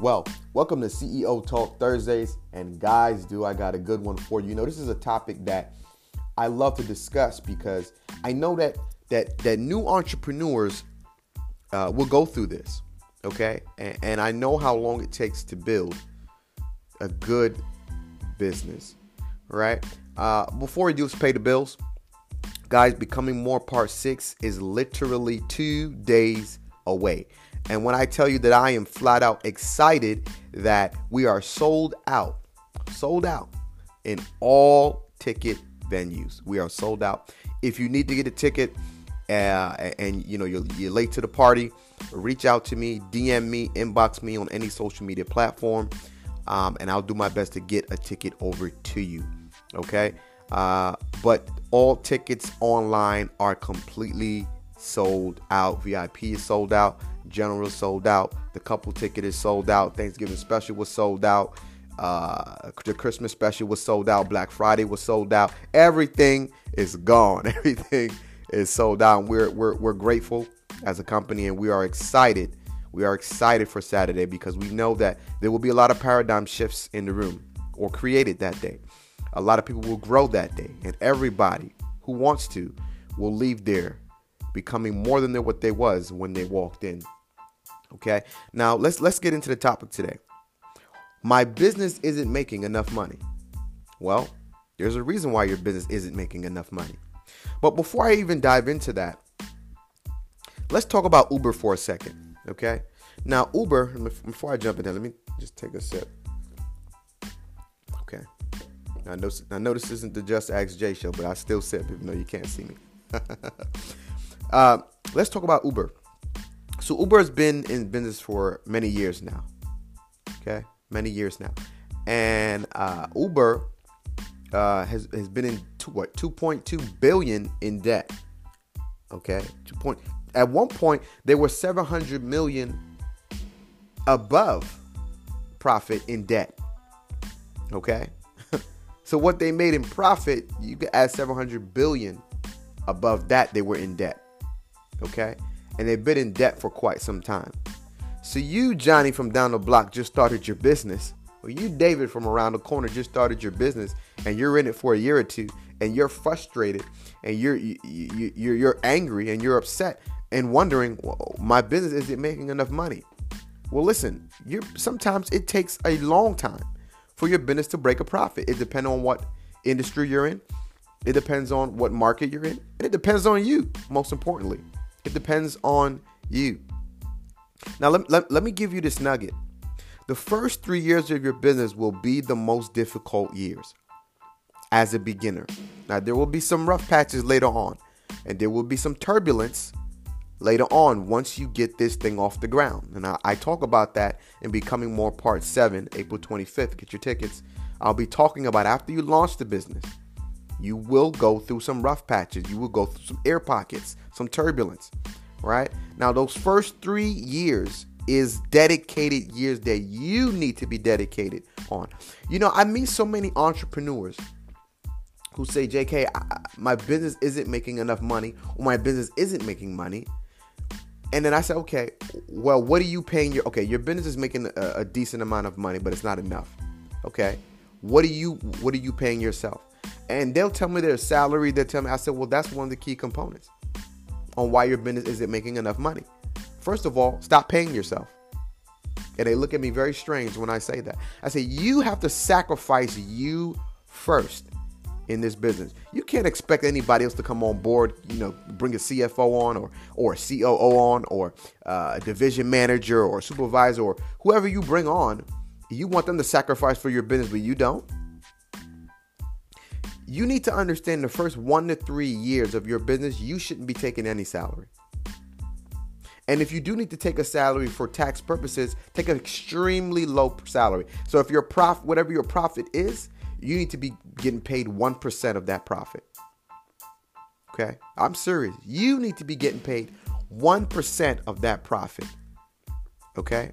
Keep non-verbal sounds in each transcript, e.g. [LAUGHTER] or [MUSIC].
Well, welcome to CEO Talk Thursdays. And guys, do I got a good one for you. You know, this is a topic that I love to discuss because I know that that that new entrepreneurs uh, will go through this. Okay, and, and I know how long it takes to build a good business. Right. Uh, before we do, let's pay the bills. Guys, becoming more part six is literally two days away. And when I tell you that I am flat out excited that we are sold out, sold out in all ticket venues. We are sold out. If you need to get a ticket uh, and you know you're, you're late to the party, reach out to me, DM me, inbox me on any social media platform, um, and I'll do my best to get a ticket over to you. Okay, uh, but all tickets online are completely sold out. VIP is sold out. General sold out. The couple ticket is sold out. Thanksgiving special was sold out. Uh, the Christmas special was sold out. Black Friday was sold out. Everything is gone. [LAUGHS] Everything is sold out. We're, we're, we're grateful as a company and we are excited. We are excited for Saturday because we know that there will be a lot of paradigm shifts in the room or created that day. A lot of people will grow that day, and everybody who wants to will leave there becoming more than what they was when they walked in. Okay? Now, let's let's get into the topic today. My business isn't making enough money. Well, there's a reason why your business isn't making enough money. But before I even dive into that, let's talk about Uber for a second, okay? Now, Uber, before I jump in there, let me just take a sip. Okay. I know, I know this isn't the Just Ask Jay show, but I still sip even though you can't see me. [LAUGHS] uh, let's talk about Uber. So Uber has been in business for many years now. Okay, many years now, and uh, Uber uh, has has been in two, what 2.2 billion in debt. Okay, two point. At one point, they were 700 million above profit in debt. Okay, [LAUGHS] so what they made in profit, you could add 700 billion above that. They were in debt. Okay, and they've been in debt for quite some time. So you, Johnny from down the block, just started your business. Or you, David from around the corner, just started your business, and you're in it for a year or two, and you're frustrated, and you're you, you, you're you're angry, and you're upset, and wondering, well, my business isn't making enough money. Well, listen, you sometimes it takes a long time for your business to break a profit. It depends on what industry you're in. It depends on what market you're in. And it depends on you, most importantly. It depends on you. Now, let, let, let me give you this nugget. The first three years of your business will be the most difficult years as a beginner. Now, there will be some rough patches later on, and there will be some turbulence later on once you get this thing off the ground. And I, I talk about that in Becoming More Part 7, April 25th. Get your tickets. I'll be talking about after you launch the business you will go through some rough patches. You will go through some air pockets, some turbulence, right? Now, those first three years is dedicated years that you need to be dedicated on. You know, I meet so many entrepreneurs who say, JK, I, my business isn't making enough money, or my business isn't making money. And then I said, okay, well, what are you paying your, okay, your business is making a, a decent amount of money, but it's not enough. Okay. What are you, what are you paying yourself? And they'll tell me their salary. They'll tell me, I said, well, that's one of the key components on why your business isn't making enough money. First of all, stop paying yourself. And they look at me very strange when I say that. I say, you have to sacrifice you first in this business. You can't expect anybody else to come on board, you know, bring a CFO on or or a COO on or uh, a division manager or supervisor or whoever you bring on. You want them to sacrifice for your business, but you don't you need to understand the first one to three years of your business, you shouldn't be taking any salary. And if you do need to take a salary for tax purposes, take an extremely low salary. So if your profit, whatever your profit is, you need to be getting paid 1% of that profit. Okay? I'm serious. You need to be getting paid 1% of that profit. Okay?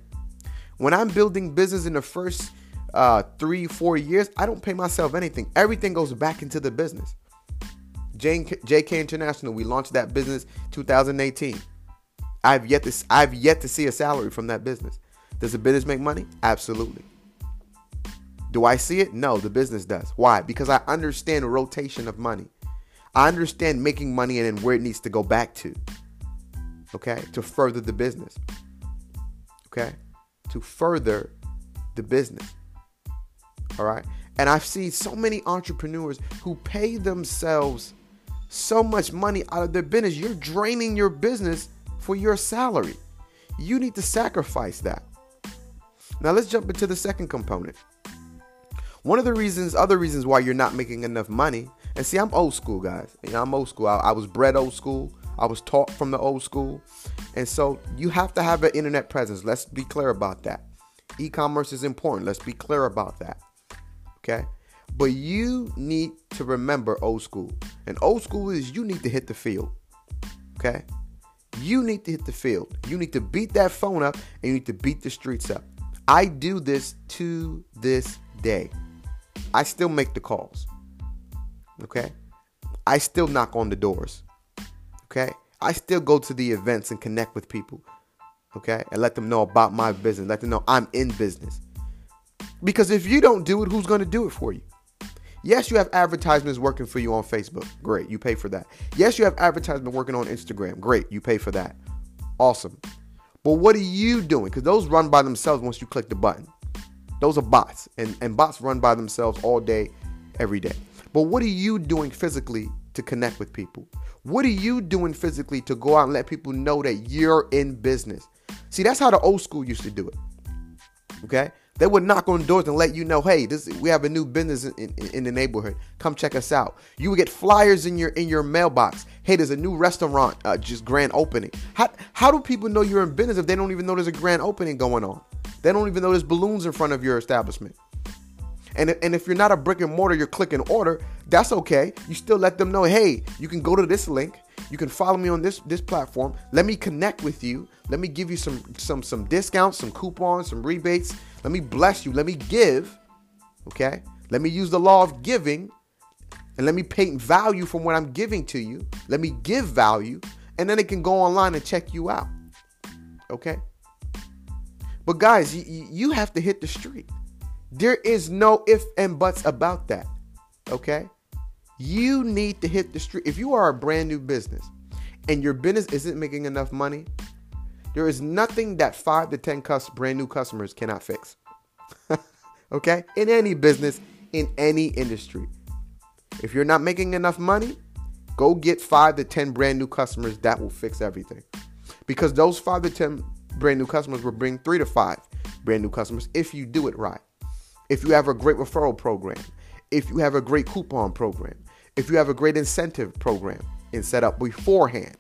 When I'm building business in the first uh, three, four years, I don't pay myself anything. Everything goes back into the business. JK International, we launched that business 2018. I've yet to I've yet to see a salary from that business. Does the business make money? Absolutely. Do I see it? No, the business does. Why? Because I understand the rotation of money. I understand making money and then where it needs to go back to. Okay? To further the business. Okay? To further the business. All right? And I've seen so many entrepreneurs who pay themselves so much money out of their business. You're draining your business for your salary. You need to sacrifice that. Now let's jump into the second component. One of the reasons, other reasons why you're not making enough money, and see, I'm old school, guys. You know, I'm old school. I, I was bred old school. I was taught from the old school. And so you have to have an internet presence. Let's be clear about that. E commerce is important. Let's be clear about that. Okay? But you need to remember old school. And old school is you need to hit the field. Okay? You need to hit the field. You need to beat that phone up and you need to beat the streets up. I do this to this day. I still make the calls. Okay? I still knock on the doors. Okay? I still go to the events and connect with people. Okay? And let them know about my business. Let them know I'm in business. Because if you don't do it, who's going to do it for you? Yes, you have advertisements working for you on Facebook. Great, you pay for that. Yes, you have advertisement working on Instagram. Great, you pay for that. Awesome. But what are you doing? Because those run by themselves once you click the button. Those are bots, and, and bots run by themselves all day, every day. But what are you doing physically to connect with people? What are you doing physically to go out and let people know that you're in business? See, that's how the old school used to do it. Okay? They would knock on doors and let you know, hey, this we have a new business in, in, in, the neighborhood. Come check us out. You would get flyers in your in your mailbox. Hey, there's a new restaurant uh, just grand opening. How how do people know you're in business if they don't even know there's a grand opening going on? They don't even know there's balloons in front of your establishment. And, and if you're not a brick and mortar, you're click and order, that's okay. You still let them know, hey, you can go to this link. You can follow me on this this platform. Let me connect with you. Let me give you some some some discounts, some coupons, some rebates. Let me bless you. Let me give. Okay? Let me use the law of giving and let me paint value from what I'm giving to you. Let me give value and then it can go online and check you out. Okay? But guys, you, you have to hit the street. There is no if and buts about that. Okay? You need to hit the street. If you are a brand new business and your business isn't making enough money, there is nothing that five to 10 cus- brand new customers cannot fix. [LAUGHS] okay? In any business, in any industry. If you're not making enough money, go get five to 10 brand new customers. That will fix everything. Because those five to 10 brand new customers will bring three to five brand new customers if you do it right. If you have a great referral program, if you have a great coupon program, if you have a great incentive program and set up beforehand,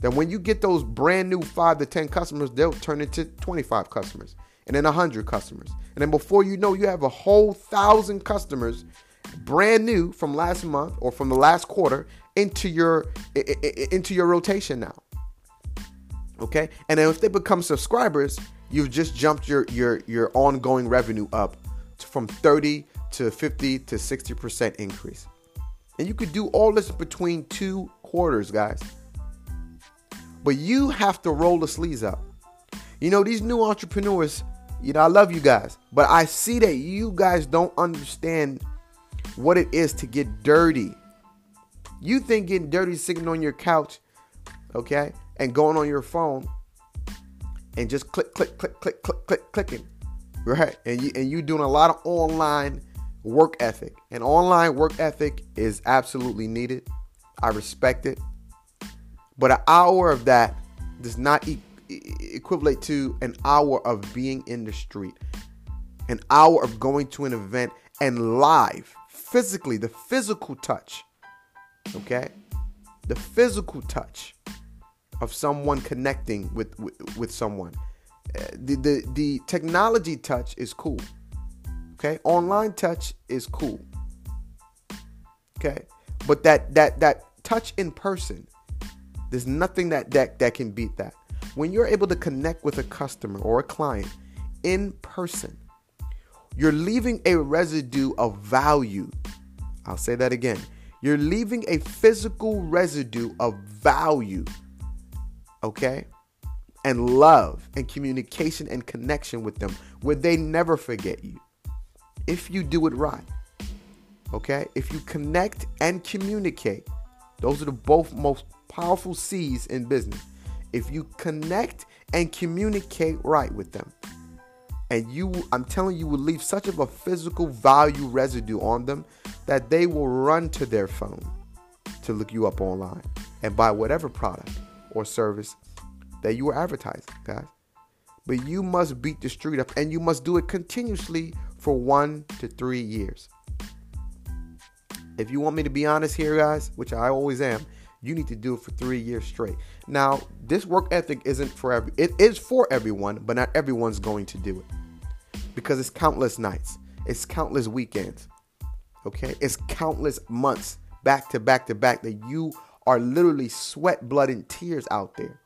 then when you get those brand new five to 10 customers, they'll turn into 25 customers and then 100 customers. And then before you know, you have a whole thousand customers brand new from last month or from the last quarter into your into your rotation now. Okay? And then if they become subscribers, you've just jumped your your your ongoing revenue up from 30 to 50 to 60% increase. And you could do all this between two quarters, guys. But you have to roll the sleeves up. You know, these new entrepreneurs, you know, I love you guys, but I see that you guys don't understand what it is to get dirty. You think getting dirty sitting on your couch, okay, and going on your phone and just click, click, click, click, click, click, clicking, right? And you and you doing a lot of online work ethic. And online work ethic is absolutely needed. I respect it. But an hour of that does not e- equivalent to an hour of being in the street, an hour of going to an event and live, physically, the physical touch. Okay? The physical touch of someone connecting with, with, with someone. The, the, the technology touch is cool. Okay? Online touch is cool. Okay? But that that that touch in person, there's nothing that that that can beat that. When you're able to connect with a customer or a client in person, you're leaving a residue of value. I'll say that again. You're leaving a physical residue of value. Okay? And love and communication and connection with them where they never forget you. If you do it right. Okay? If you connect and communicate, those are the both most powerful C's in business. If you connect and communicate right with them, and you, I'm telling you, will leave such of a physical value residue on them that they will run to their phone to look you up online and buy whatever product or service that you are advertising, guys. But you must beat the street up and you must do it continuously for one to three years. If you want me to be honest here, guys, which I always am, you need to do it for three years straight. Now, this work ethic isn't for every it is for everyone, but not everyone's going to do it. Because it's countless nights, it's countless weekends, okay? It's countless months back to back to back that you are literally sweat, blood, and tears out there.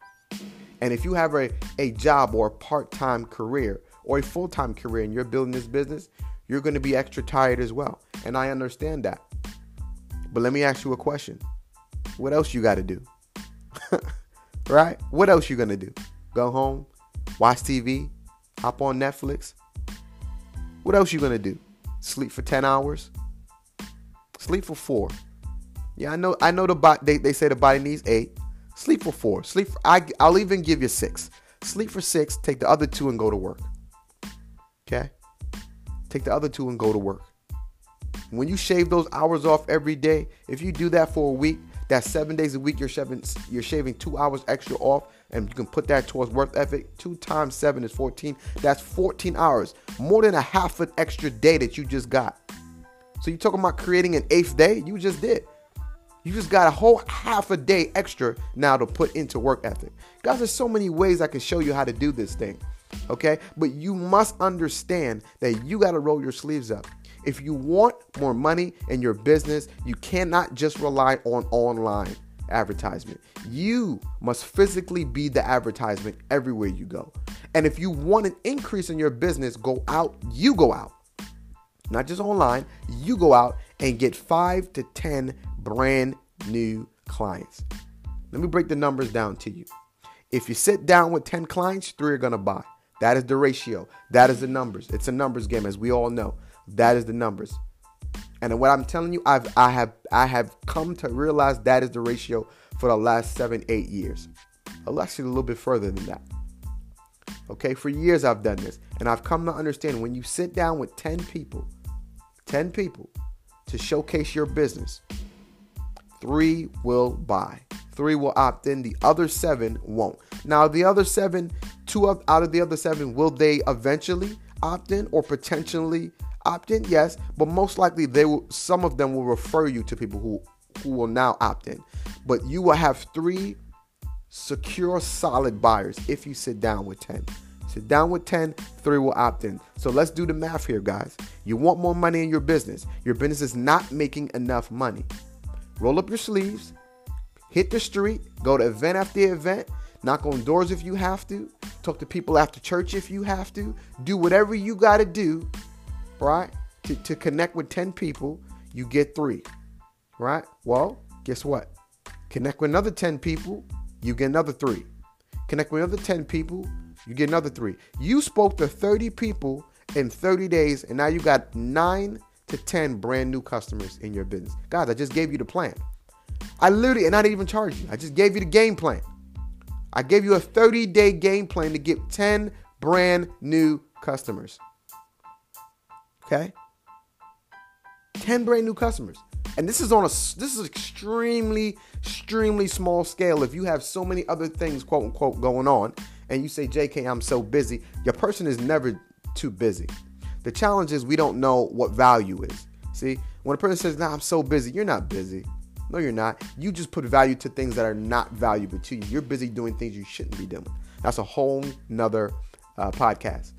And if you have a, a job or a part-time career or a full-time career and you're building this business, you're going to be extra tired as well. And I understand that. But let me ask you a question. What else you got to do? [LAUGHS] right? What else you going to do? Go home, watch TV, hop on Netflix? What else you going to do? Sleep for 10 hours? Sleep for 4. Yeah, I know I know the body they, they say the body needs 8. Sleep for 4. Sleep for, I I'll even give you 6. Sleep for 6, take the other 2 and go to work. Okay? Take the other 2 and go to work. When you shave those hours off every day, if you do that for a week, that's seven days a week. You're shaving you're shaving two hours extra off, and you can put that towards work ethic. Two times seven is 14. That's 14 hours, more than a half an extra day that you just got. So you're talking about creating an eighth day? You just did. You just got a whole half a day extra now to put into work ethic. Guys, there's so many ways I can show you how to do this thing. Okay? But you must understand that you got to roll your sleeves up. If you want more money in your business, you cannot just rely on online advertisement. You must physically be the advertisement everywhere you go. And if you want an increase in your business, go out, you go out. Not just online, you go out and get 5 to 10 brand new clients. Let me break the numbers down to you. If you sit down with 10 clients, 3 are going to buy. That is the ratio. That is the numbers. It's a numbers game as we all know. That is the numbers. And what I'm telling you, I've I have I have come to realize that is the ratio for the last seven, eight years. Actually, a little bit further than that. Okay, for years I've done this, and I've come to understand when you sit down with 10 people, 10 people to showcase your business, three will buy. Three will opt in, the other seven won't. Now, the other seven, two of, out of the other seven, will they eventually opt in or potentially opt in? Yes, but most likely they will. Some of them will refer you to people who who will now opt in. But you will have three secure, solid buyers if you sit down with ten. Sit down with 10, three will opt in. So let's do the math here, guys. You want more money in your business. Your business is not making enough money. Roll up your sleeves, hit the street, go to event after event, knock on doors if you have to, talk to people after church if you have to, do whatever you got to do right? To, to connect with 10 people, you get three, right? Well, guess what? Connect with another 10 people, you get another three. Connect with another 10 people, you get another three. You spoke to 30 people in 30 days, and now you got nine to 10 brand new customers in your business. Guys, I just gave you the plan. I literally, and I didn't even charge you, I just gave you the game plan. I gave you a 30 day game plan to get 10 brand new customers. Okay? 10 brand new customers. And this is on a this is extremely extremely small scale if you have so many other things quote unquote going on and you say JK I'm so busy, your person is never too busy. The challenge is we don't know what value is. See, when a person says, "Nah, I'm so busy," you're not busy. No, you're not. You just put value to things that are not valuable to you. You're busy doing things you shouldn't be doing. That's a whole nother uh, podcast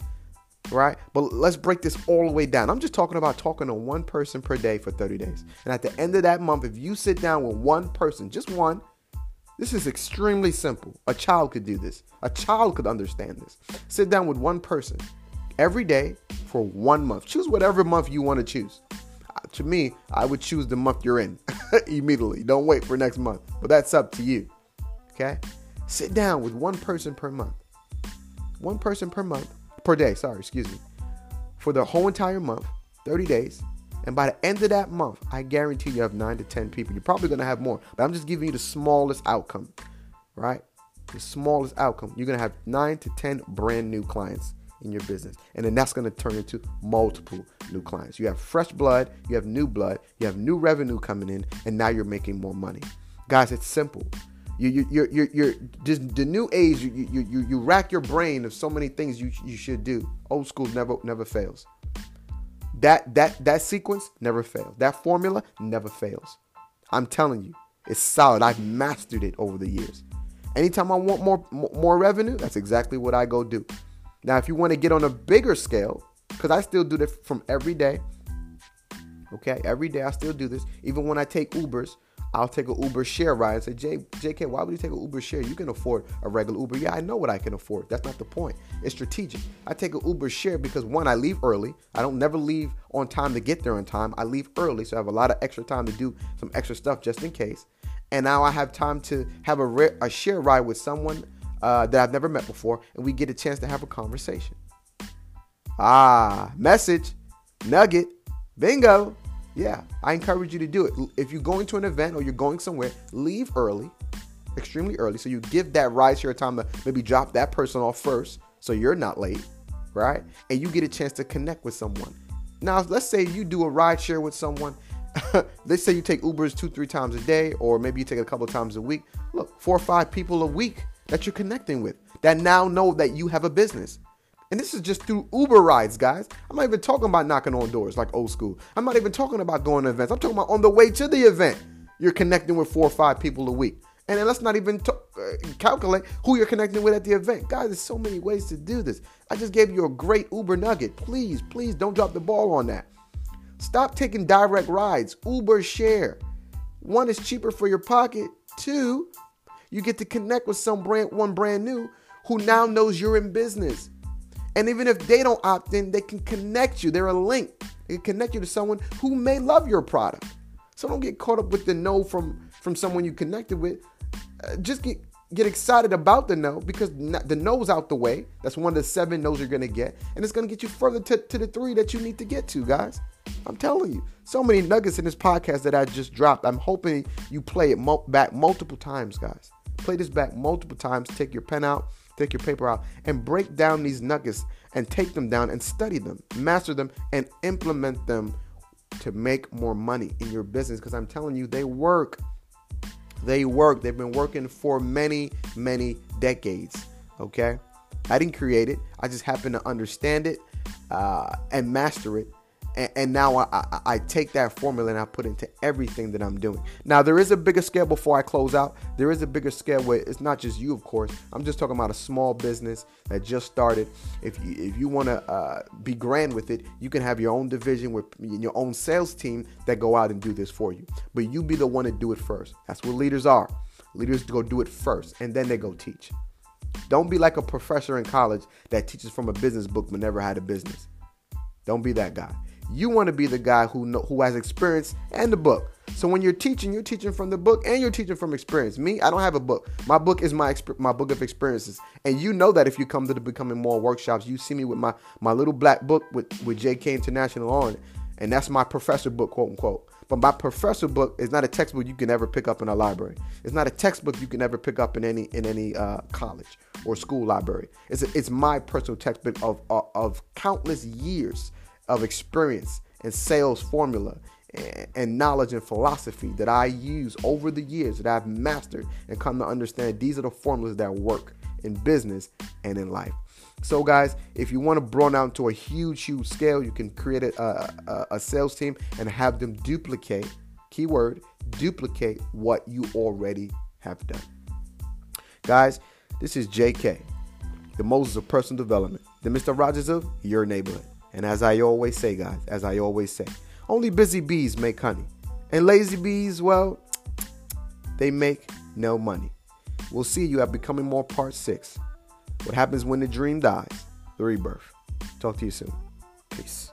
right? But let's break this all the way down. I'm just talking about talking to one person per day for 30 days. And at the end of that month, if you sit down with one person, just one, this is extremely simple. A child could do this. A child could understand this. Sit down with one person every day for one month. Choose whatever month you want to choose. Uh, to me, I would choose the month you're in [LAUGHS] immediately. Don't wait for next month. But that's up to you. Okay? Sit down with one person per month one person per month, per day, sorry, excuse me, for the whole entire month, 30 days. And by the end of that month, I guarantee you have nine to 10 people. You're probably going to have more, but I'm just giving you the smallest outcome, right? The smallest outcome. You're going to have nine to 10 brand new clients in your business. And then that's going to turn into multiple new clients. You have fresh blood, you have new blood, you have new revenue coming in, and now you're making more money. Guys, it's simple. You, you, you're, you're, you're just the new age. You, you, you, you rack your brain of so many things you, you should do. Old school never, never fails. That, that, that sequence never fails. That formula never fails. I'm telling you, it's solid. I've mastered it over the years. Anytime I want more, more revenue, that's exactly what I go do. Now, if you want to get on a bigger scale, because I still do this from every day. Okay, every day I still do this. Even when I take Ubers, I'll take an Uber share ride and say, J, JK, why would you take an Uber share? You can afford a regular Uber. Yeah, I know what I can afford. That's not the point. It's strategic. I take an Uber share because one, I leave early. I don't never leave on time to get there on time. I leave early, so I have a lot of extra time to do some extra stuff just in case. And now I have time to have a, re- a share ride with someone uh, that I've never met before, and we get a chance to have a conversation. Ah, message, nugget, bingo. Yeah, I encourage you to do it. If you're going to an event or you're going somewhere, leave early, extremely early, so you give that ride share time to maybe drop that person off first, so you're not late, right? And you get a chance to connect with someone. Now, let's say you do a ride share with someone. [LAUGHS] let's say you take Ubers two, three times a day, or maybe you take it a couple of times a week. Look, four or five people a week that you're connecting with that now know that you have a business. And this is just through Uber rides, guys. I'm not even talking about knocking on doors like old school. I'm not even talking about going to events. I'm talking about on the way to the event, you're connecting with four or five people a week. And then let's not even uh, calculate who you're connecting with at the event. Guys, there's so many ways to do this. I just gave you a great Uber nugget. Please, please don't drop the ball on that. Stop taking direct rides. Uber share. One is cheaper for your pocket. Two, you get to connect with some brand, one brand new who now knows you're in business. And even if they don't opt in, they can connect you. They're a link. They can connect you to someone who may love your product. So don't get caught up with the no from from someone you connected with. Uh, just get get excited about the no because the no's out the way. That's one of the seven no's you're gonna get, and it's gonna get you further to, to the three that you need to get to, guys. I'm telling you, so many nuggets in this podcast that I just dropped. I'm hoping you play it mo- back multiple times, guys. Play this back multiple times. Take your pen out, take your paper out, and break down these nuggets and take them down and study them, master them, and implement them to make more money in your business. Because I'm telling you, they work. They work. They've been working for many, many decades. Okay? I didn't create it, I just happen to understand it uh, and master it and, and now I, I, I, take that formula and I put into everything that I'm doing. Now there is a bigger scale before I close out. There is a bigger scale where it's not just you, of course. I'm just talking about a small business that just started. If you if you want to uh, be grand with it, you can have your own division with your own sales team that go out and do this for you. But you be the one to do it first. That's what leaders are. Leaders go do it first, and then they go teach. Don't be like a professor in college that teaches from a business book but never had a business. Don't be that guy. You want to be the guy who know, who has experience and the book. So when you're teaching, you're teaching from the book and you're teaching from experience. Me, I don't have a book. My book is my my book of experiences, and you know that if you come to the becoming more workshops, you see me with my my little black book with with JK International on it, and that's my professor book, quote unquote. But my professor book is not a textbook you can ever pick up in a library. It's not a textbook you can ever pick up in any in any uh, college or school library. It's a, it's my personal textbook of, of of countless years of experience and sales formula and knowledge and philosophy that I use over the years that I've mastered and come to understand these are the formulas that work in business and in life. So, guys, if you want to broaden out to a huge, huge scale, you can create a, a, a sales team and have them duplicate, keyword, duplicate what you already have done. Guys, this is JK, the Moses of personal development, the Mr. Rogers of your neighborhood. And as I always say, guys, as I always say, only busy bees make honey. And lazy bees, well, they make no money. We'll see you at Becoming More Part 6. What happens when the dream dies? The rebirth. Talk to you soon. Peace.